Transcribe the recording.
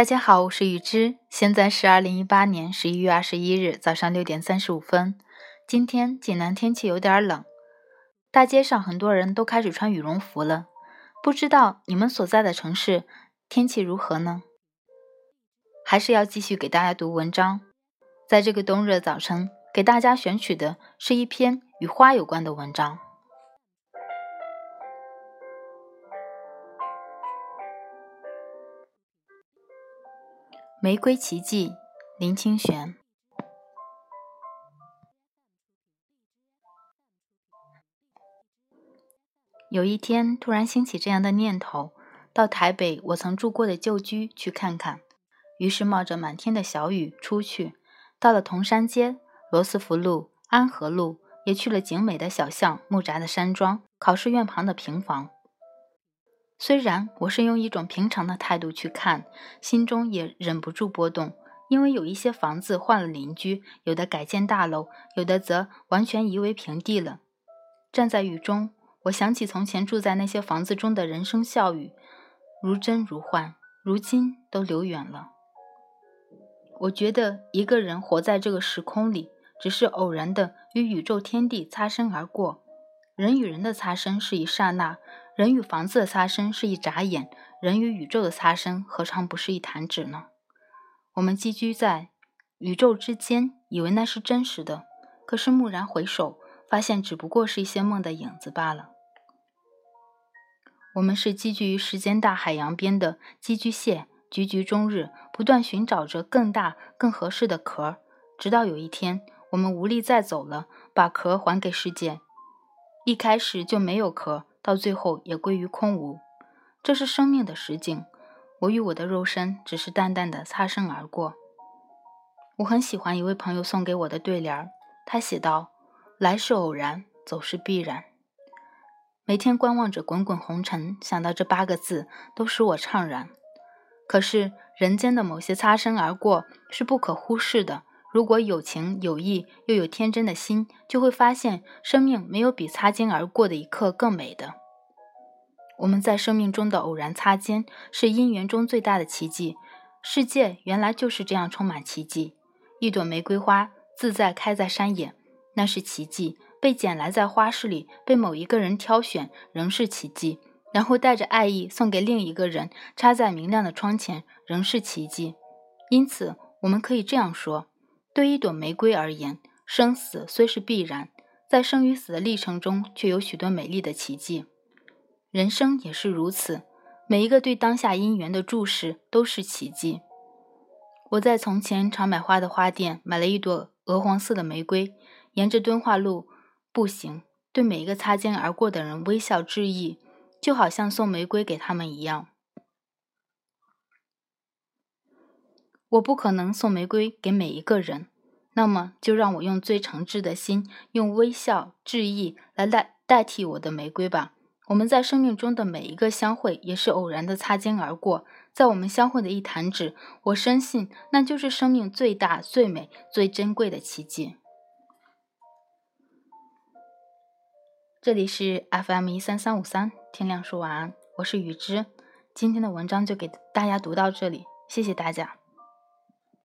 大家好，我是雨之，现在是二零一八年十一月二十一日早上六点三十五分。今天济南天气有点冷，大街上很多人都开始穿羽绒服了。不知道你们所在的城市天气如何呢？还是要继续给大家读文章。在这个冬日的早晨，给大家选取的是一篇与花有关的文章。《玫瑰奇迹》林清玄。有一天，突然兴起这样的念头：到台北我曾住过的旧居去看看。于是冒着满天的小雨出去，到了铜山街、罗斯福路、安和路，也去了景美的小巷、木栅的山庄、考试院旁的平房。虽然我是用一种平常的态度去看，心中也忍不住波动，因为有一些房子换了邻居，有的改建大楼，有的则完全夷为平地了。站在雨中，我想起从前住在那些房子中的人声笑语，如真如幻，如今都流远了。我觉得一个人活在这个时空里，只是偶然的与宇宙天地擦身而过，人与人的擦身是一刹那。人与房子的擦身是一眨眼，人与宇宙的擦身何尝不是一弹指呢？我们寄居在宇宙之间，以为那是真实的，可是蓦然回首，发现只不过是一些梦的影子罢了。我们是寄居于时间大海洋边的寄居蟹，局局终日，不断寻找着更大、更合适的壳，直到有一天，我们无力再走了，把壳还给世界。一开始就没有壳。到最后也归于空无，这是生命的实景。我与我的肉身只是淡淡的擦身而过。我很喜欢一位朋友送给我的对联儿，他写道：“来是偶然，走是必然。”每天观望着滚滚红尘，想到这八个字，都使我怅然。可是人间的某些擦身而过是不可忽视的。如果有情有义，又有天真的心，就会发现生命没有比擦肩而过的一刻更美的。我们在生命中的偶然擦肩，是因缘中最大的奇迹。世界原来就是这样充满奇迹。一朵玫瑰花自在开在山野，那是奇迹；被捡来在花市里，被某一个人挑选，仍是奇迹；然后带着爱意送给另一个人，插在明亮的窗前，仍是奇迹。因此，我们可以这样说。对一朵玫瑰而言，生死虽是必然，在生与死的历程中，却有许多美丽的奇迹。人生也是如此，每一个对当下因缘的注视都是奇迹。我在从前常买花的花店买了一朵鹅黄色的玫瑰，沿着敦化路步行，对每一个擦肩而过的人微笑致意，就好像送玫瑰给他们一样。我不可能送玫瑰给每一个人，那么就让我用最诚挚的心，用微笑致意来代代替我的玫瑰吧。我们在生命中的每一个相会，也是偶然的擦肩而过，在我们相会的一弹指，我深信那就是生命最大、最美、最珍贵的奇迹。这里是 FM 一三三五三，天亮说晚安，我是雨之，今天的文章就给大家读到这里，谢谢大家。